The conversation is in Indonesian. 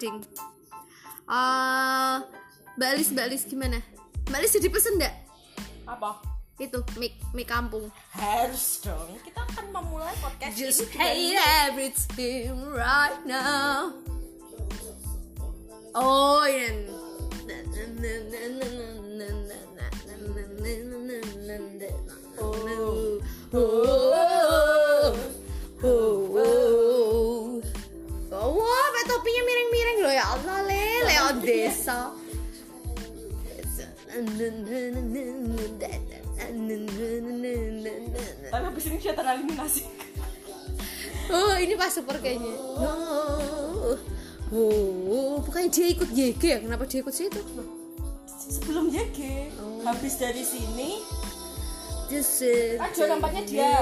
recording. Eh, Mbak Lis, Mbak Lis gimana? Mbak Lis jadi pesen nggak? apa Itu mie mie kampung. harus dong kita akan memulai podcast Just ini hate everything right now. Oh yeah. Oh, oh, topinya miring-miring loh ya Allah le, lewat desa. tapi habis ini tereliminasi Oh, ini pas super kayaknya. Oh, oh, bukannya dia ikut YG ya? Kenapa dia ikut situ? sebelum YG habis dari sini empatnya dia.